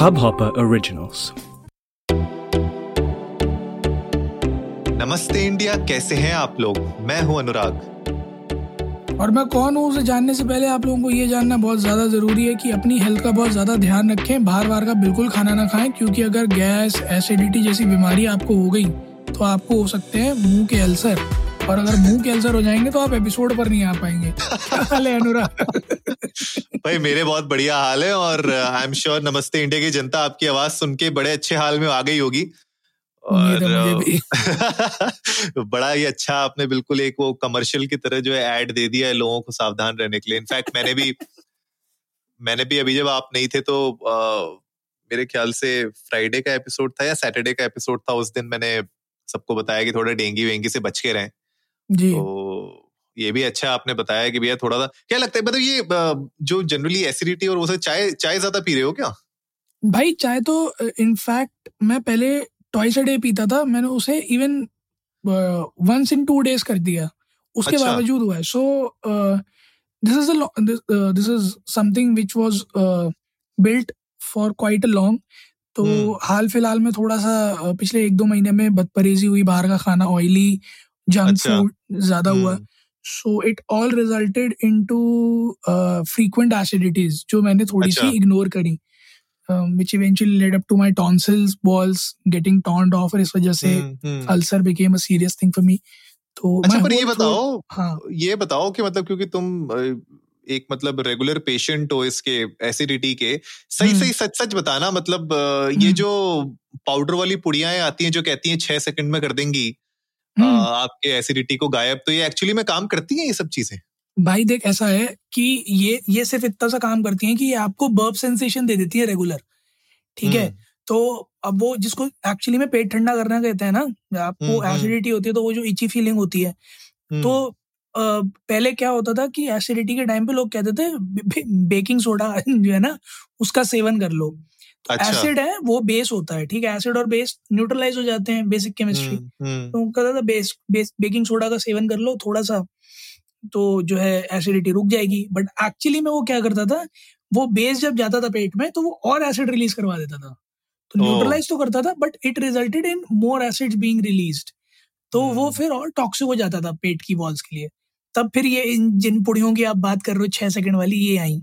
Hubhopper Originals. नमस्ते India कैसे हैं आप लोग? मैं हूँ अनुराग। और मैं कौन हूँ उसे जानने से पहले आप लोगों को ये जानना बहुत ज़्यादा ज़रूरी है कि अपनी हेल्थ का बहुत ज़्यादा ध्यान रखें बाहर बार का बिल्कुल खाना ना खाएँ क्योंकि अगर गैस एसिडिटी जैसी बीमारी आपको हो गई तो आपको हो सकते हैं मुँह के अल्सर और अगर मुँह के अल्सर हो जाएँगे तो आप एपिसोड पर नहीं आ पाएँगे। हाल है अनुराग? भाई मेरे बहुत बढ़िया हाल है और आई एम श्योर नमस्ते इंडिया की जनता आपकी आवाज़ सुन के बड़े अच्छे हाल में आ गई होगी। और बड़ा ही अच्छा आपने बिल्कुल एक वो कमर्शियल की तरह जो है ऐड दे दिया है लोगों को सावधान रहने के लिए। इनफैक्ट मैंने भी मैंने भी अभी जब आप नहीं थे तो अ, मेरे ख्याल से फ्राइडे का एपिसोड था या सैटरडे का एपिसोड था उस दिन मैंने सबको बताया कि थोड़ा डेंगी वेंगी से बच के रहें। जी। तो ये भी अच्छा आपने बताया कि भैया थोड़ा सा क्या लगता है मतलब ये जो जनरली एसिडिटी और वो सब चाय चाय ज़्यादा पी रहे हो क्या? भाई चाहे तो इनफैक्ट मैं पहले ट्वाइस अ डे पीता था मैंने उसे even once in two days कर दिया। उसके अच्छा। बावजूद हुआ है। So this is this is something which was built for quite a long तो हम्म। हाल फ़िलहाल में थोड़ा सा पिछले एक दो महीने में बदपरेजी हुई बाहर का खाना ऑयली जंक अच्छा। फ़ूड ज़्यादा हुआ हम्म, so it all resulted into frequent acidities जो मैंने थोड़ी अच्छा। सी इग्नोर करी which eventually led up to my tonsils balls getting toned off और इस वजह से हम्म, हम्म। Ulcer became a serious thing for me तो अच्छा पर ये बताओ हाँ ये बताओ कि मतलब क्योंकि तुम एक मतलब रेगुलर पेशेंट हो इसके एसिडिटी के सही हम्म। सही सच सच बताना मतलब ये हम्म। जो पाउडर वाली पुड़ियाएँ आती हैं जो कहती हैं छह सेकंड में कर देंगी हम्म, आपके एसिडिटी को गायब तो ये एक्चुअली में काम करती हैं ये सब चीज़ें? भाई देख ऐसा है कि ये ये सिर्फ़ इतना सा काम करती हैं कि ये आपको बर्ब सेंसेशन दे देती है रेगुलर ठीक है? हम्म, तो अब वो जिसको एक्चुअली में पेट ठंडा करना कहते हैं ना आपको। एसिडिटी होती है तो वो जो इची फीलिंग होती है। तो अ, पहले क्या होता था कि एसिडिटी के टाइम पे लोग कहते थे बे- बेकिंग सोडा जो है ना उसका सेवन कर लो। एसिड है वो बेस होता है ठीक है? एसिड और बेस न्यूट्रलाइज हो जाते हैं बेसिक केमिस्ट्री हम्म, हम्म, तो कहता था बेस बेस बेकिंग सोडा का सेवन कर लो थोड़ा सा तो जो है एसिडिटी रुक जाएगी। बट एक्चुअली में वो क्या करता था वो बेस जब जाता था पेट में तो वो और एसिड रिलीज़ करवा देता था। तो न्यूट्रलाइज तो करता था but it resulted in more acids being released तो वो हम्म। फिर और टॉक्सिक हो जाता था पेट की वॉल्स के लिए। तब फिर ये इन जिन पुड़ियों की आप बात कर रहे हो छह सेकंड वाली ये आई।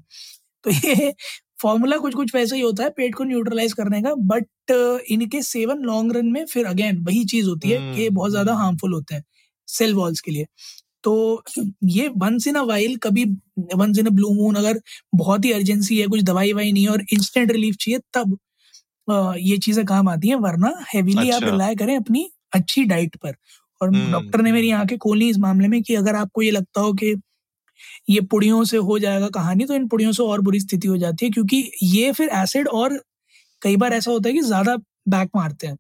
तो ये फॉर्मूला कुछ कुछ वैसा ही होता है पेट को न्यूट्रलाइज करने का बट इनके सेवन लॉन्ग रन में फिर अगेन वही चीज़ होती है कि बहुत ज़्यादा हम्म। हार्मफुल होते हैं सेल वॉल्स के लिए तो ये वंस इन अ वाइल कभी once in a blue moon अगर बहुत ही अर्जेंसी है कुछ दवाई वाई नहीं है और इंस्टेंट रिलीफ चाहिए तब ये चीज़ें काम आती हैं वरना हेवीली आप अच्छा। रिलाय करें अपनी अच्छी डाइट पर और हम्म, डॉक्टर ने मेरी आँखें खोली इस मामले में कि अगर आपको ये लगता हो कि ये पुड़ियों से हो जाएगा कहानी तो इन पुड़ियों से और बुरी स्थिति हो जाती है क्योंकि ये फिर एसिड और कई बार ऐसा होता है कि ज़्यादा बैक मारते हैं।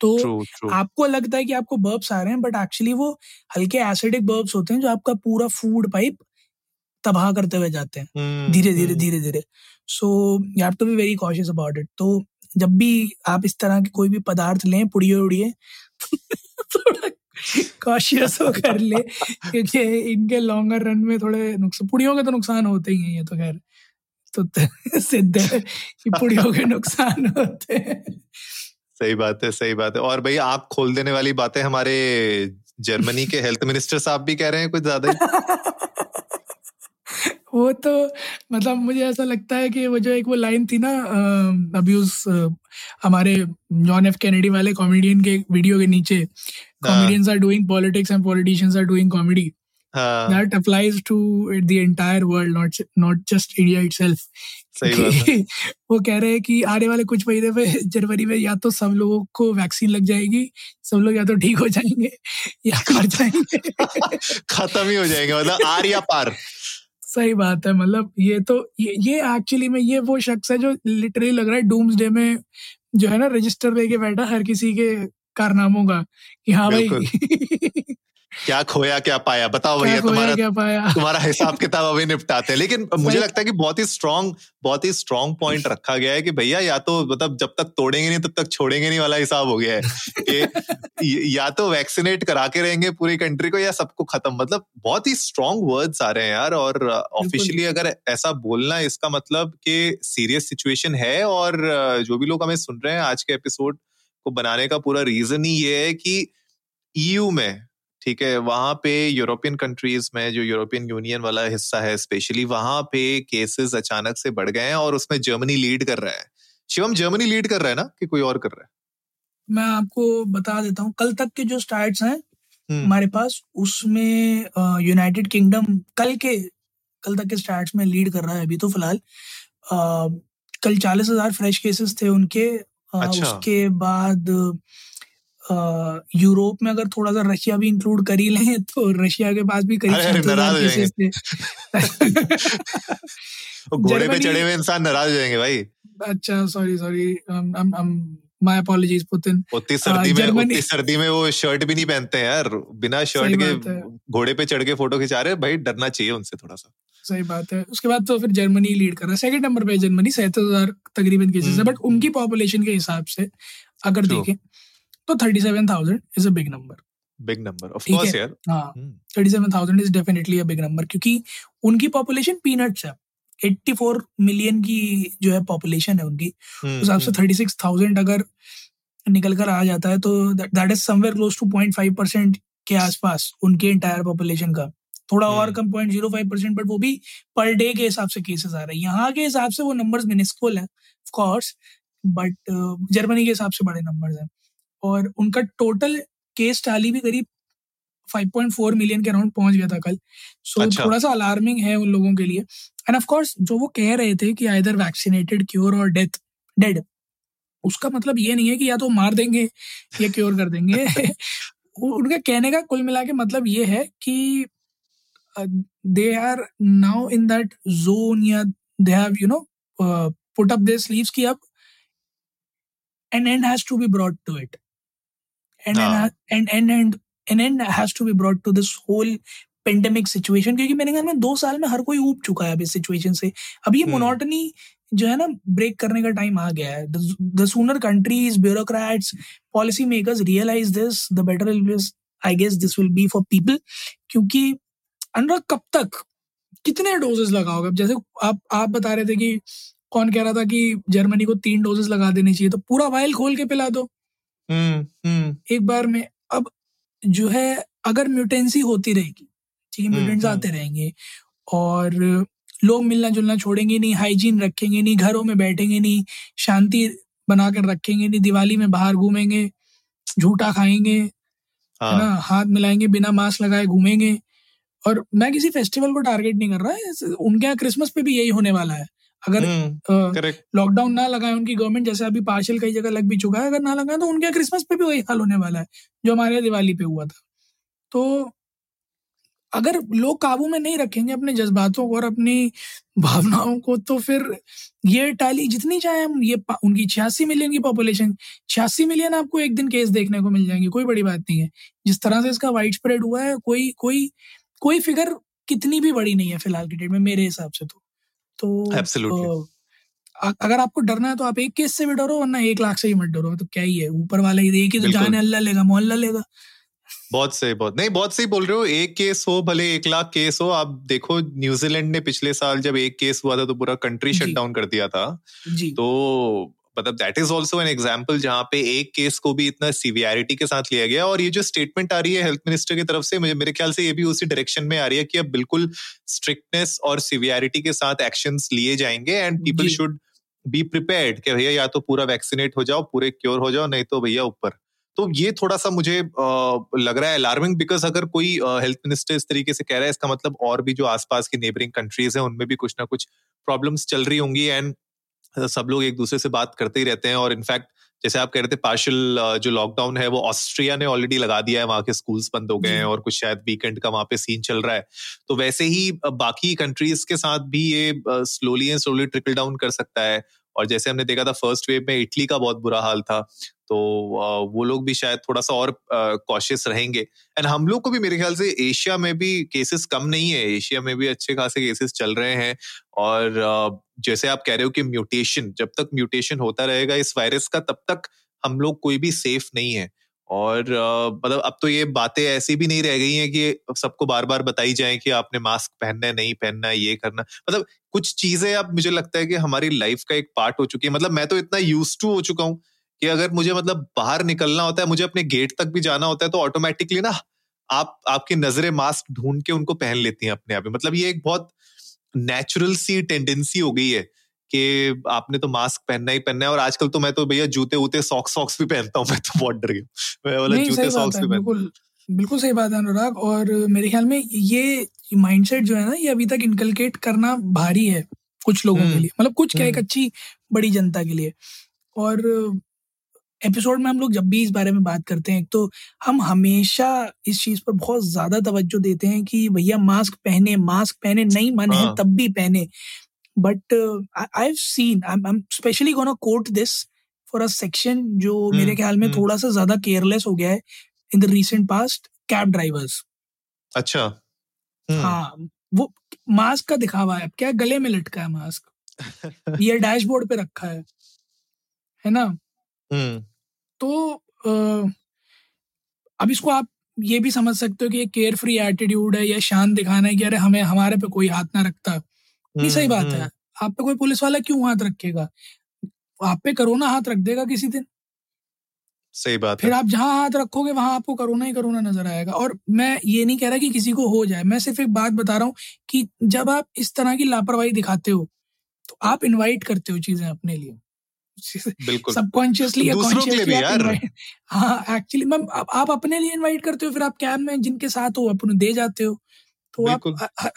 तो ट्रू ट्रू आपको लगता है कि आपको बर्ब्स आ रहे हैं बट एक्चुअली वो हल्के एसिडिक बर्ब्स होते हैं जो आपका पूरा फ़ूड पाइप तबाह करते हुए जाते हैं। हम्म, धीरे धीरे हम्म, धीरे धीरे। So you have to be very cautious about it तो जब भी आप इस तरह के कोई भी पदार्थ लें पुड़िए उड़िए थोड़ा कॉशियस होकर ले क्योंकि इनके लॉन्गर रन में थोड़े नुकसान पुड़ियों के तो नुकसान होते ही हैं ये तो खैर। तो सिद्ध है कि पुड़ियों के नुकसान होते हैं। सही बात है सही बात है। और भाई आँख खोल देने वाली बातें हमारे जर्मनी के हेल्थ मिनिस्टर साहब भी कह रहे हैं कुछ ज़्यादा वो तो मतलब मुझे ऐसा लगता है कि वो जो एक वो लाइन थी ना अभी उस हमारे जॉन एफ़ कैनेडी वाले कॉमेडियन के वीडियो के नीचे comedians are doing politics and politicians are doing comedy हाँ। That applies to the entire world not not just India itself सही बात है। वो कह रहे हैं कि आने वाले कुछ महीने में जनवरी में या तो सब लोगों को वैक्सीन लग जाएगी सब लोग या तो ठीक हो जाएँगे या मर जाएँगे। खत्म ही हो जाएँगे मतलब आर या पार। सही बात है मतलब ये तो ये ये एक्चुअली में ये वो शख्स है जो लिटरली लग रहा है डूम्स डे में जो है ना रजिस्टर लेके बैठा हर किसी के कारनामों का कि हाँ भाई। क्या खोया क्या पाया? बताओ भैया तुम्हारा क्या पाया? तुम्हारा हिसाब किताब अभी निपटाते हैं। लेकिन मुझे लगता है कि बहुत ही स्ट्रॉन्ग बहुत ही स्ट्रॉन्ग पॉइंट रखा गया है कि भैया या तो मतलब जब तक तोड़ेंगे नहीं तब तक छोड़ेंगे नहीं वाला हिसाब हो गया है कि या तो वैक्सीनेट करा के रहेंगे पूरी कंट्री को या सबको खत्म। मतलब बहुत ही स्ट्रॉन्ग वर्ड्स आ रहे हैं यार और ऑफिशियली अगर ऐसा बोलना इसका मतलब कि सीरियस सिचुएशन है और जो भी लोग हमें सुन रहे हैं आज के एपिसोड को बनाने का पूरा रीजन ही ये है कि ईयू e में ठीक है वहाँ पे यूरोपियन कंट्रीज़ में जो यूरोपियन यूनियन वाला हिस्सा है स्पेशली वहाँ पे केसेस अचानक से बढ़ गए हैं और उसमें जर्मनी लीड कर रहा है। शिवम जर्मनी लीड कर रहा है ना कि कोई और कर रहा है? मैं आपको बता देता हूँ कल तक के जो स्टार्ट हैं हम्म। हमारे पास उसमें यूनाइटेड किंगडम कल के कल तक के स्टार्ट में लीड कर रहा है अभी तो फ़िलहाल। कल चालीस हज़ार फ्रेश केसेस थे उनके अच्छा। उसके बाद यूरोप में अगर थोड़ा सा रशिया भी इंक्लूड कर ही लें तो रशिया के पास भी करीब केसेस थे घोड़े पे चढ़े हुए इंसान नाराज़ हो जाएँगे भाई। अच्छा sorry sorry my apologies Putin. उतनी सर्दी में उतनी सर्दी में वो शर्ट भी नहीं पहनते हैं यार। बिना शर्ट के घोड़े पे चढ़ के फ़ोटो खिंचा रहे भाई डरना चाहिए उनसे थोड़ा सा सही बात है। उसके बाद तो फिर जर्मनी लीड कर रहा है। सेकंड नंबर पे जर्मनी सैंतीस हज़ार तकरीबन केसेस है बट हम्म, उनकी पॉपुलेशन के हिसाब से अगर देखें तो thirty seven thousand is a big number big number of course यार। हाँ thirty seven thousand is definitely a big number क्योंकि उनकी पॉपुलेशन पीनट्स है। 84 मिलियन की जो है पॉपुलेशन है उनकी। हम्म, उस हिसाब से थर्टी सिक्स थाउज़ेंड अगर निकल कर आ जाता है तो that is somewhere close to point five percent के आसपास उनके इंटायर पॉपुलेशन का। थोड़ा और हम्म। कम point zero five percent but वो भी पर डे के हिसाब से केसेस आ रहे हैं। यहाँ के हिसाब से वो नंबर्स मिनिस्कुल है ऑफकोर्स बट जर्मनी के हिसाब से बड़े नंबर्स हैं। और उनका टोटल केस टाली भी करीब 5.4 मिलियन के अराउंड पहुँच गया था कल। सो so, अच्छा। थोड़ा सा अलार्मिंग है उन लोगों के लिए। एंड ऑफ़ कोर्स जो वो कह रहे थे कि आइदर वैक्सीनेटेड क्योर और डेथ डेड उसका मतलब ये नहीं है कि या तो मार देंगे या क्योर कर देंगे। उनका कहने का कुल मिला के मतलब ये है कि they are now in that zone या they have you know put up their sleeves की अब an end has to be brought to it. And no. and, and and and an end has to be brought to this whole pandemic situation क्योंकि मेरे ख्याल में दो साल में हर कोई ऊब चुका है अब इस सिचुएशन से। अब ये मोनोटनी जो है ना ब्रेक करने का टाइम आ गया है। The sooner countries bureaucrats policy makers realize this the better I guess this will be for people क्योंकि अनुराग कब तक कितने डोजेस लगाओगे जैसे आप आप बता रहे थे कि कौन कह रहा था कि जर्मनी को तीन डोजेस लगा देने चाहिए तो पूरा वायल खोल के पिला दो हम्म, हम्म। एक बार में अब जो है अगर म्यूटेंसी होती रहेगी ठीक है म्यूटेंट्स हम्म, आते रहेंगे और लोग मिलना जुलना छोड़ेंगे नहीं हाइजीन रखेंगे नहीं घरों में बैठेंगे नहीं शांति बनाकर रखेंगे नहीं दिवाली में बाहर घूमेंगे झूठा खाएँगे है ना हाँ। हाथ मिलाएँगे बिना मास्क लगाए घूमेंगे और मैं किसी फेस्टिवल को टारगेट नहीं कर रहा है उनके यहाँ क्रिसमस पे भी यही होने वाला है। अगर लॉकडाउन हम्म, ना लगाए उनकी गवर्नमेंट जैसे अभी पार्शल कई जगह लग भी चुका है अगर ना लगाए तो उनके क्रिसमस पे भी वही हाल होने वाला है जो हमारे यहाँ दिवाली पे हुआ था। तो अगर लोग काबू में नहीं रखेंगे अपने जज्बातों को और अपनी भावनाओं को तो फिर ये टैली जितनी चाहे हम ये उनकी छियासी मिलियन की पॉपुलेशन छियासी मिलियन आपको एक दिन केस देखने को मिल जाएँगे कोई बड़ी बात नहीं है। जिस तरह से इसका वाइड स्प्रेड हुआ है कोई कोई कोई फिगर कितनी भी बड़ी नहीं है फ़िलहाल की डेट में मेरे हिसाब से तो। तो अगर आपको डरना है तो आप एक केस से भी डरो वरना एक लाख से ही मत डरो तो क्या ही है? ऊपर वाला ही एक ही तो जाने अल्लाह लेगा मोहल्ला लेगा। बहुत सही बहुत नहीं बहुत सही बोल रहे हो एक केस हो भले एक लाख केस हो आप देखो न्यूजीलैंड ने पिछले साल जब एक केस हुआ था तो पूरा कंट्री शट डाउन कर दिया था। जी। तो मतलब that is also an example जहाँ पे एक केस को भी इतना सीवियरिटी के साथ लिया गया और ये जो स्टेटमेंट आ रही है हेल्थ मिनिस्टर की तरफ़ से मुझे मेरे ख्याल से ये भी उसी डायरेक्शन में आ रही है कि अब बिल्कुल स्ट्रिक्टनेस और सीवियरिटी के साथ एक्शन लिए जाएँगे and people should be prepared कि भैया या तो पूरा वैक्सीनेट हो जाओ पूरे क्योर हो जाओ नहीं तो भैया ऊपर। तो ये थोड़ा सा मुझे लग रहा है अलार्मिंग बिकॉज़ अगर कोई हेल्थ मिनिस्टर इस तरीके से कह रहा है इसका मतलब और भी जो आसपास की नेबरिंग कंट्रीज़ है उनमें भी कुछ ना कुछ प्रॉब्लम्स चल रही होंगी एंड सब लोग एक दूसरे से बात करते ही रहते हैं और इनफैक्ट जैसे आप कह रहे थे पार्शल जो लॉकडाउन है वो ऑस्ट्रिया ने ऑलरेडी लगा दिया है वहाँ के स्कूल्स बंद हो गए हैं और कुछ शायद वीकेंड का वहाँ पे सीन चल रहा है। तो वैसे ही बाकी कंट्रीज़ के साथ भी ये slowly and slowly trickle down कर सकता है। और जैसे हमने देखा था फ़र्स्ट वेव में इटली का बहुत बुरा हाल था तो वो लोग भी शायद थोड़ा सा और कॉशियस रहेंगे। एंड हम लोग को भी मेरे ख्याल से एशिया में भी केसेस कम नहीं है। एशिया में भी अच्छे खासे केसेस चल रहे हैं। और जैसे आप कह रहे हो कि म्यूटेशन जब तक म्यूटेशन होता रहेगा इस वायरस का, तब तक हम लोग कोई भी सेफ़ नहीं है। और मतलब अब तो ये बातें ऐसी भी नहीं रह गई हैं कि सबको बार बार बताई जाए कि आपने मास्क पहनना है, नहीं पहनना है, ये करना। मतलब कुछ चीज़ें अब मुझे लगता है कि हमारी लाइफ का एक पार्ट हो चुकी है। मतलब मैं तो इतना यूज़ टू हो चुका हूँ कि अगर मुझे मतलब बाहर निकलना होता है, मुझे अपने गेट तक भी जाना होता है तो ऑटोमेटिकली ना आप, आपकी नज़रें मास्क ढूंढ के उनको पहन लेती हैं अपने आप मतलब ये एक बहुत नेचुरल सी टेंडेंसी हो गई है कि आपने तो मास्क पहनना ही पहनना है और आजकल तो मैं तो भैया जूते उते सॉक्स सॉक्स भी पहनता हूँ मैं तो बहुत डर गया मैं बोला जूते सॉक्स भी बिल्कुल बिल्कुल सही बात है अनुराग और मेरे ख्याल में ये माइंडसेट जो है ना ये अभी तक इनकलकेट करना भारी है कुछ लोगों के हम्म। लिए मतलब कुछ क्या एक हम्म। अच्छी बड़ी जनता के लिए और एपिसोड में हम लोग जब भी इस बारे में बात करते हैं तो हम हमेशा इस चीज़ पर बहुत ज़्यादा तवज्जो देते हैं कि भैया मास्क पहने मास्क पहने नहीं मन है हाँ। तब भी पहने but I have seen I am specially gonna quote this for a section जो hmm, मेरे ख्याल में hmm. थोड़ा सा ज़्यादा केयरलेस हो गया है in the recent past cab drivers अच्छा hmm. हाँ वो मास्क का दिखावा है क्या गले में लटका है मास्क ये डैशबोर्ड पे रखा है है ना hmm. तो uh, अब इसको आप ये भी समझ सकते हो कि एक केयर फ्री एटीट्यूड है या शान दिखाना है कि अरे हमें हमारे पे कोई हाथ ना रखता नहीं सही बात है। आप पे कोई पुलिस वाला क्यों हाथ रखेगा? आप पे करोना हाथ रख देगा किसी दिन। सही बात फिर है। आप जहाँ हाथ रखोगे वहाँ आपको कोरोना ही कोरोना नज़र आएगा। और मैं ये नहीं कह रहा कि किसी को हो जाए। मैं सिर्फ़ एक बात बता रहा हूँ कि जब आप इस तरह की लापरवाही दिखाते हो तो आप इनवाइट करते हो चीज़ें अपने लिए। सबकॉन्शियसली हाँ एक्चुअली मैम आप अपने लिए इनवाइट करते हो फिर आप कैब में जिनके साथ हो अपने दे जाते हो। तो आप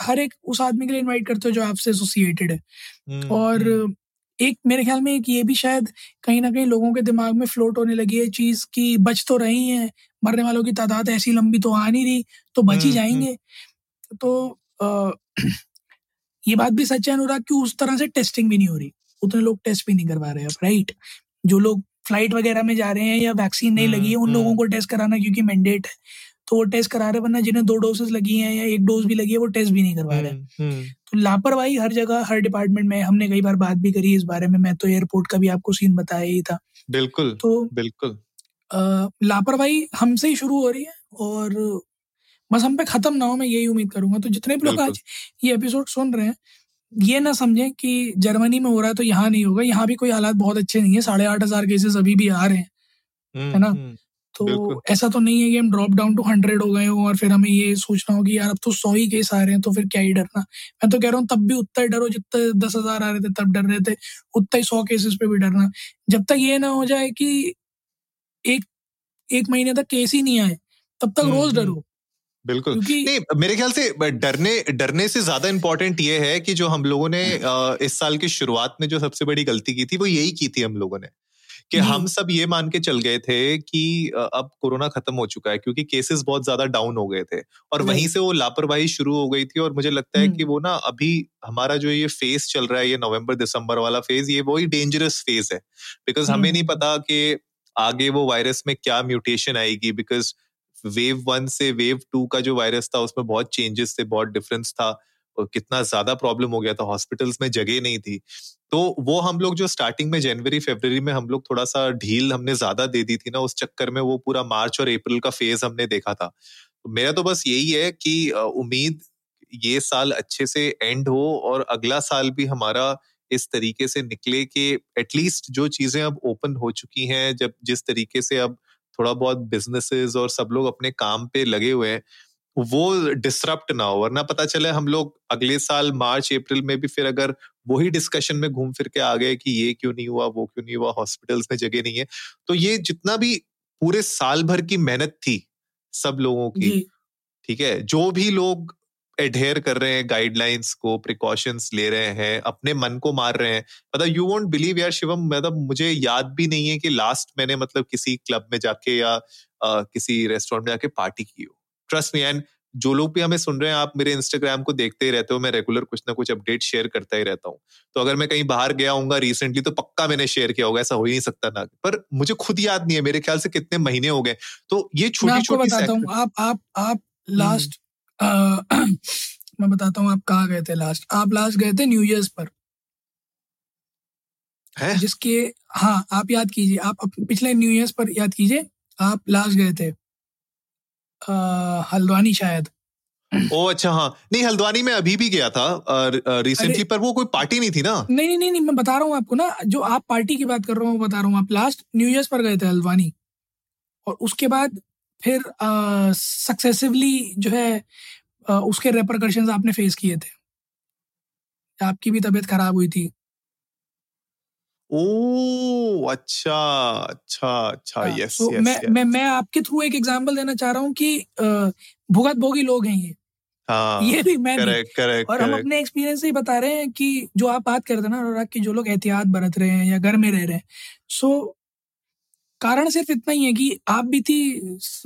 हर एक उस आदमी के लिए इनवाइट करते हो जो आपसे एसोसिएटेड है। और। एक मेरे ख्याल में एक ये भी शायद कहीं ना कहीं लोगों के दिमाग में फ्लोट होने लगी है चीज़ की बच तो रही है मरने वालों की तादाद ऐसी लंबी तो आ नहीं रही तो बच ही जाएँगे। तो आ, ये बात भी सच है अनुराग कि उस तरह से टेस्टिंग भी नहीं हो रही। उतने लोग टेस्ट भी नहीं करवा रहे अब राइट जो लोग फ़्लाइट वगैरह में जा रहे हैं या वैक्सीन नहीं लगी है उन लोगों को टेस्ट कराना क्योंकि मैंडेट है। तो वो टेस्ट करा रहे वरना जिन्हें दो डोजेस लगी हैं या एक डोज भी लगी है वो टेस्ट भी नहीं करवा रहे हम्म, हम्म। तो लापरवाही हर जगह हर डिपार्टमेंट में हमने कई बार बात भी करी इस बारे में मैं तो एयरपोर्ट का भी आपको सीन बताया ही था। बिल्कुल तो बिल्कुल। लापरवाही हमसे ही शुरू हो रही है और बस हम पे खत्म ना हो मैं यही उम्मीद करूँगा। तो जितने भी लोग आज ये एपिसोड सुन रहे हैं ये ना समझें कि जर्मनी में हो रहा है तो यहाँ नहीं होगा यहाँ भी कोई हालात बहुत अच्छे नहीं है साढ़े आठ हज़ार केसेस अभी भी आ रहे हैं हम्म, है ना तो ऐसा तो नहीं है कि हम ड्रॉप डाउन टू हंड्रेड हो गए हो और फिर हमें ये सोचना हो कि यार अब तो सौ ही केस आ रहे हैं तो फिर क्या ही डरना। मैं तो कह रहा हूँ तब भी उतना ही डरो जितने दस हज़ार आ रहे थे तब डर रहे थे। उतना ही सौ केसेस पे भी डरना। जब तक ये ना हो जाए कि एक एक महीने तक केस ही नहीं आए तब तक हम्म, रोज हम्म। डरो। बिल्कुल। नहीं मेरे ख्याल से डरने डरने से ज़्यादा इम्पोर्टेंट ये है कि जो हम लोगों ने हम्म। इस साल की शुरुआत में जो सबसे बड़ी गलती की थी वो यही की थी हम लोगों ने। कि हम सब ये मान के चल गए थे कि अब कोरोना खत्म हो चुका है क्योंकि केसेस बहुत ज़्यादा डाउन हो गए थे। और वहीं से वो लापरवाही शुरू हो गई थी और मुझे लगता है कि वो ना अभी हमारा जो ये फ़ेज़ चल रहा है ये नवंबर दिसंबर वाला फ़ेज़ ये वही डेंजरस फ़ेज़ है। बिकॉज़ हमें नहीं पता कि आगे वो वायरस में क्या म्यूटेशन आएगी बिकॉज़ वेव वन से वेव टू का जो वायरस था उसमें बहुत चेंजेस थे बहुत डिफरेंस था। और कितना ज़्यादा प्रॉब्लम हो गया था हॉस्पिटल्स में जगह नहीं थी। तो वो हम लोग जो स्टार्टिंग में जनवरी फेबर में हम लोग थोड़ा सा ढील हमने ज़्यादा दे दी थी ना, उस चक्कर में वो पूरा मार्च और अप्रैल का फ़ेज़ हमने देखा था। तो मेरा तो बस यही है कि उम्मीद ये साल अच्छे से एंड हो और अगला साल भी हमारा इस तरीके से निकले कि एटलीस्ट जो चीज़ें अब ओपन हो चुकी हैं, जब जिस तरीके से अब थोड़ा बहुत बिजनेसेस और सब लोग अपने काम पे लगे हुए हैं वो डिसरप्ट ना हो वरना पता चले हम लोग अगले साल मार्च अप्रैल में भी फिर अगर वही डिस्कशन में घूम फिर के आ गए कि ये क्यों नहीं हुआ वो क्यों नहीं हुआ हॉस्पिटल्स में जगह नहीं है तो ये जितना भी पूरे साल भर की मेहनत थी सब लोगों की ठीक है जो भी लोग एडहेयर कर रहे हैं गाइडलाइंस को प्रिकॉशंस ले रहे हैं अपने मन को मार रहे हैं मतलब यू वोंट बिलीव यार शिवम मतलब मुझे याद भी नहीं है कि लास्ट मैंने मतलब किसी क्लब में जाके या आ, किसी रेस्टोरेंट में जाके पार्टी की हो। ट्रस्ट मी एंड जो लोग भी हमें सुन रहे हैं आप मेरे इंस्टाग्राम को देखते ही रहते हो मैं रेगुलर कुछ ना कुछ अपडेट शेयर करता ही रहता हूँ। तो अगर मैं कहीं बाहर गया हूँ रिसेंटली तो पक्का मैंने शेयर किया होगा ऐसा हो ही नहीं सकता ना। पर मुझे खुद याद नहीं है मेरे ख्याल से कितने महीने हो गए। तो ये छोटी छोटी बताता हूँ आप आप आप लास्ट हम्म। मैं बताता हूँ आप कहाँ गए थे लास्ट आप लास्ट गए थे न्यू ईयर्स पर। है? जिसके हाँ आप याद कीजिए आप पिछले न्यू ईयर्स पर याद कीजिए आप लास्ट गए थे। हल्द्वानी शायद। ओ अच्छा हाँ। नहीं हल्द्वानी में अभी भी गया था रिसेंटली पर वो कोई पार्टी नहीं थी ना? नहीं नहीं नहीं, नहीं मैं बता रहा हूँ आपको ना जो आप पार्टी की बात कर रहा हूँ बता रहा हूँ आप। लास्ट न्यू ईयर्स पर गए थे हल्द्वानी। और उसके बाद फिर सक्सेसिवली जो है आ, उसके रेपरकशंस आपने फेस किए थे। आपकी भी तबीयत खराब हुई थी। ओ अच्छा अच्छा अच्छा। यस तो मैं मैं मैं आपके थ्रू एक एग्जांपल देना चाह रहा हूँ कि भुगत भोगी लोग हैं ये। हाँ, ये भी मैं करेक्ट करेक्ट और हम अपने एक्सपीरियंस से ही बता रहे हैं कि जो आप बात कर रहे थे ना अनुराग की जो लोग एहतियात बरत रहे हैं या घर में रह रहे हैं सो कारण सिर्फ़ इतना ही है कि आप भी थी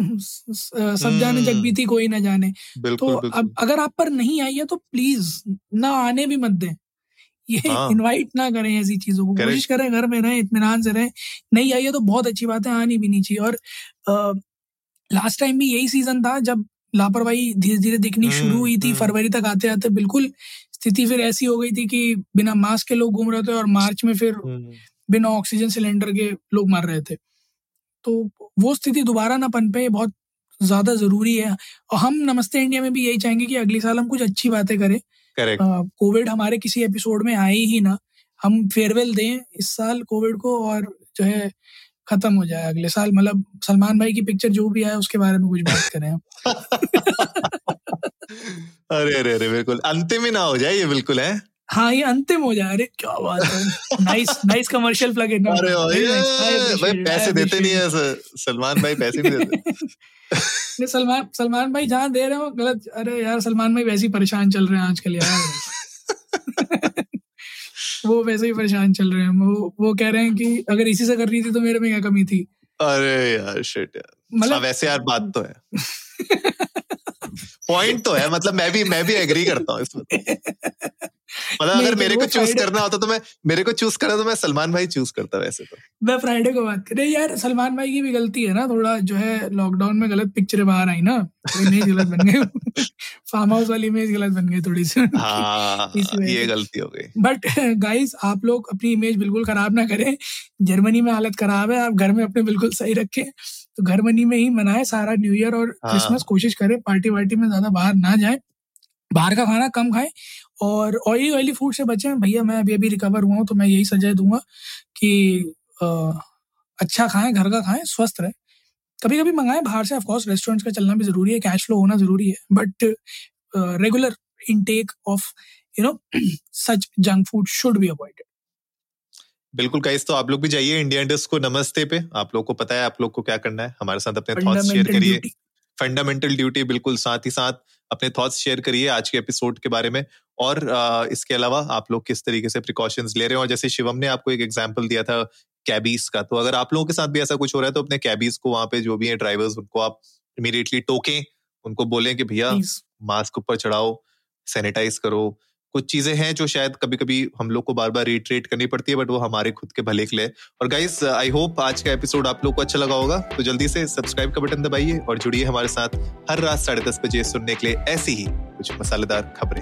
सब जाने जग भी हम्म। थी कोई ना जाने। बिल्कुल, तो बिल्कुल. अब अगर आप पर नहीं आई है तो प्लीज़ ना आने भी मत दें। ये हाँ. इनवाइट ना करें ऐसी चीज़ों को। कोशिश करें घर में रहें इतमान से रहें। नहीं आई है तो बहुत अच्छी बात है आनी भी नहीं चाहिए। और लास्ट टाइम भी यही सीज़न था जब लापरवाही धीरे धीरे दिखनी शुरू हम्म, हुई थी हम्म। फरवरी तक आते आते बिल्कुल स्थिति फिर ऐसी हो गई थी कि बिना मास्क के लोग घूम रहे थे और मार्च में फिर बिना ऑक्सीजन सिलेंडर के लोग मर रहे थे। तो वो स्थिति दोबारा ना पनपे बहुत ज़्यादा ज़रूरी है। और हम नमस्ते इंडिया में भी यही चाहेंगे कि अगले साल हम कुछ अच्छी बातें करें। कोविड हमारे किसी एपिसोड में आए ही ना हम फेयरवेल दें इस साल कोविड को और जो है खत्म हो जाए अगले साल। मतलब सलमान भाई की पिक्चर जो भी आए उसके बारे में कुछ बात करें अरे अरे अरे बिल्कुल। अंतिम ही ना हो जाए ये बिल्कुल है? हाँ ये अंतिम हो जाए। अरे क्या बात है। Nice nice commercial plug in अरे भाई पैसे देते नहीं है सलमान भाई पैसे नहीं देते। सलमान सलमान भाई जहाँ दे रहे हो गलत। अरे यार सलमान भाई वैसे ही परेशान चल रहे हैं आजकल यार। वो वैसे ही परेशान चल रहे हैं। वो वो कह रहे हैं कि अगर इसी से कर रही थी तो मेरे में क्या कमी थी? अरे यार शिट यार। मतलब हाँ, वैसे यार बात तो है। पॉइंट तो है मतलब मैं भी मैं भी एग्री करता हूँ इसमें मतलब अगर मेरे को चूज़ करना होता तो मैं मेरे को चूज़ करना तो मैं सलमान भाई चूज़ करता वैसे तो। मैं फ्राइडे को बात करें यार सलमान भाई की भी गलती है ना थोड़ा जो है लॉकडाउन में गलत पिक्चरें बाहर आई ना इमेज गलत बन गई। फार्म हाउस वाली इमेज गलत बन गई थोड़ी सी। हाँ, ये गलती हो गई। बट गाइस आप लोग अपनी इमेज बिल्कुल खराब ना करें। जर्मनी में हालत खराब है आप घर में अपने बिल्कुल सही रखें। तो घर मनी में ही मनाए सारा न्यू ईयर और क्रिसमस हाँ। कोशिश करें पार्टी वार्टी में ज़्यादा बाहर ना जाए। बाहर का खाना कम खाएँ और ऑयली ऑयली फ़ूड से बचें। भैया मैं अभी अभी रिकवर हुआ हूँ तो मैं यही सजा दूँगा कि आ, अच्छा खाएँ घर का खाएँ स्वस्थ रहे। कभी कभी मंगाएँ बाहर से ऑफकोर्स रेस्टोरेंट्स का चलना भी ज़रूरी है कैश फ्लो होना ज़रूरी है but regular intake of you know such junk food should be avoided बिल्कुल गाइस तो आप लोग भी जाइए इंडिया इंडस को नमस्ते पे। आप लोग को पता है आप लोग को क्या करना है। हमारे साथ अपने थॉट्स शेयर करिए। फंडामेंटल ड्यूटी बिल्कुल साथ ही साथ अपने थॉट्स शेयर करिए आज के एपिसोड के बारे में। और इसके अलावा आप लोग किस तरीके से प्रिकॉशंस ले रहे हैं? और जैसे शिवम ने आपको एक एग्ज़ाम्पल दिया था कैबीज का तो अगर आप लोगों के साथ भी ऐसा कुछ हो रहा है तो अपने कैबीज को वहाँ पे जो भी है ड्राइवर्स उनको आप इमीडिएटली टोकें। उनको बोलें कि भैया मास्क ऊपर चढ़ाओ सैनिटाइज करो। कुछ चीज़ें हैं जो शायद कभी कभी हम लोग को बार बार रिट्रेट करनी पड़ती है बट वो हमारे खुद के भले के लिए और गाइस आई होप आज का एपिसोड आप लोग को अच्छा लगा होगा। तो जल्दी से सब्सक्राइब का बटन दबाइए और जुड़िए हमारे साथ हर रात साढ़े दस बजे सुनने के लिए ऐसी ही कुछ मसालेदार खबरें।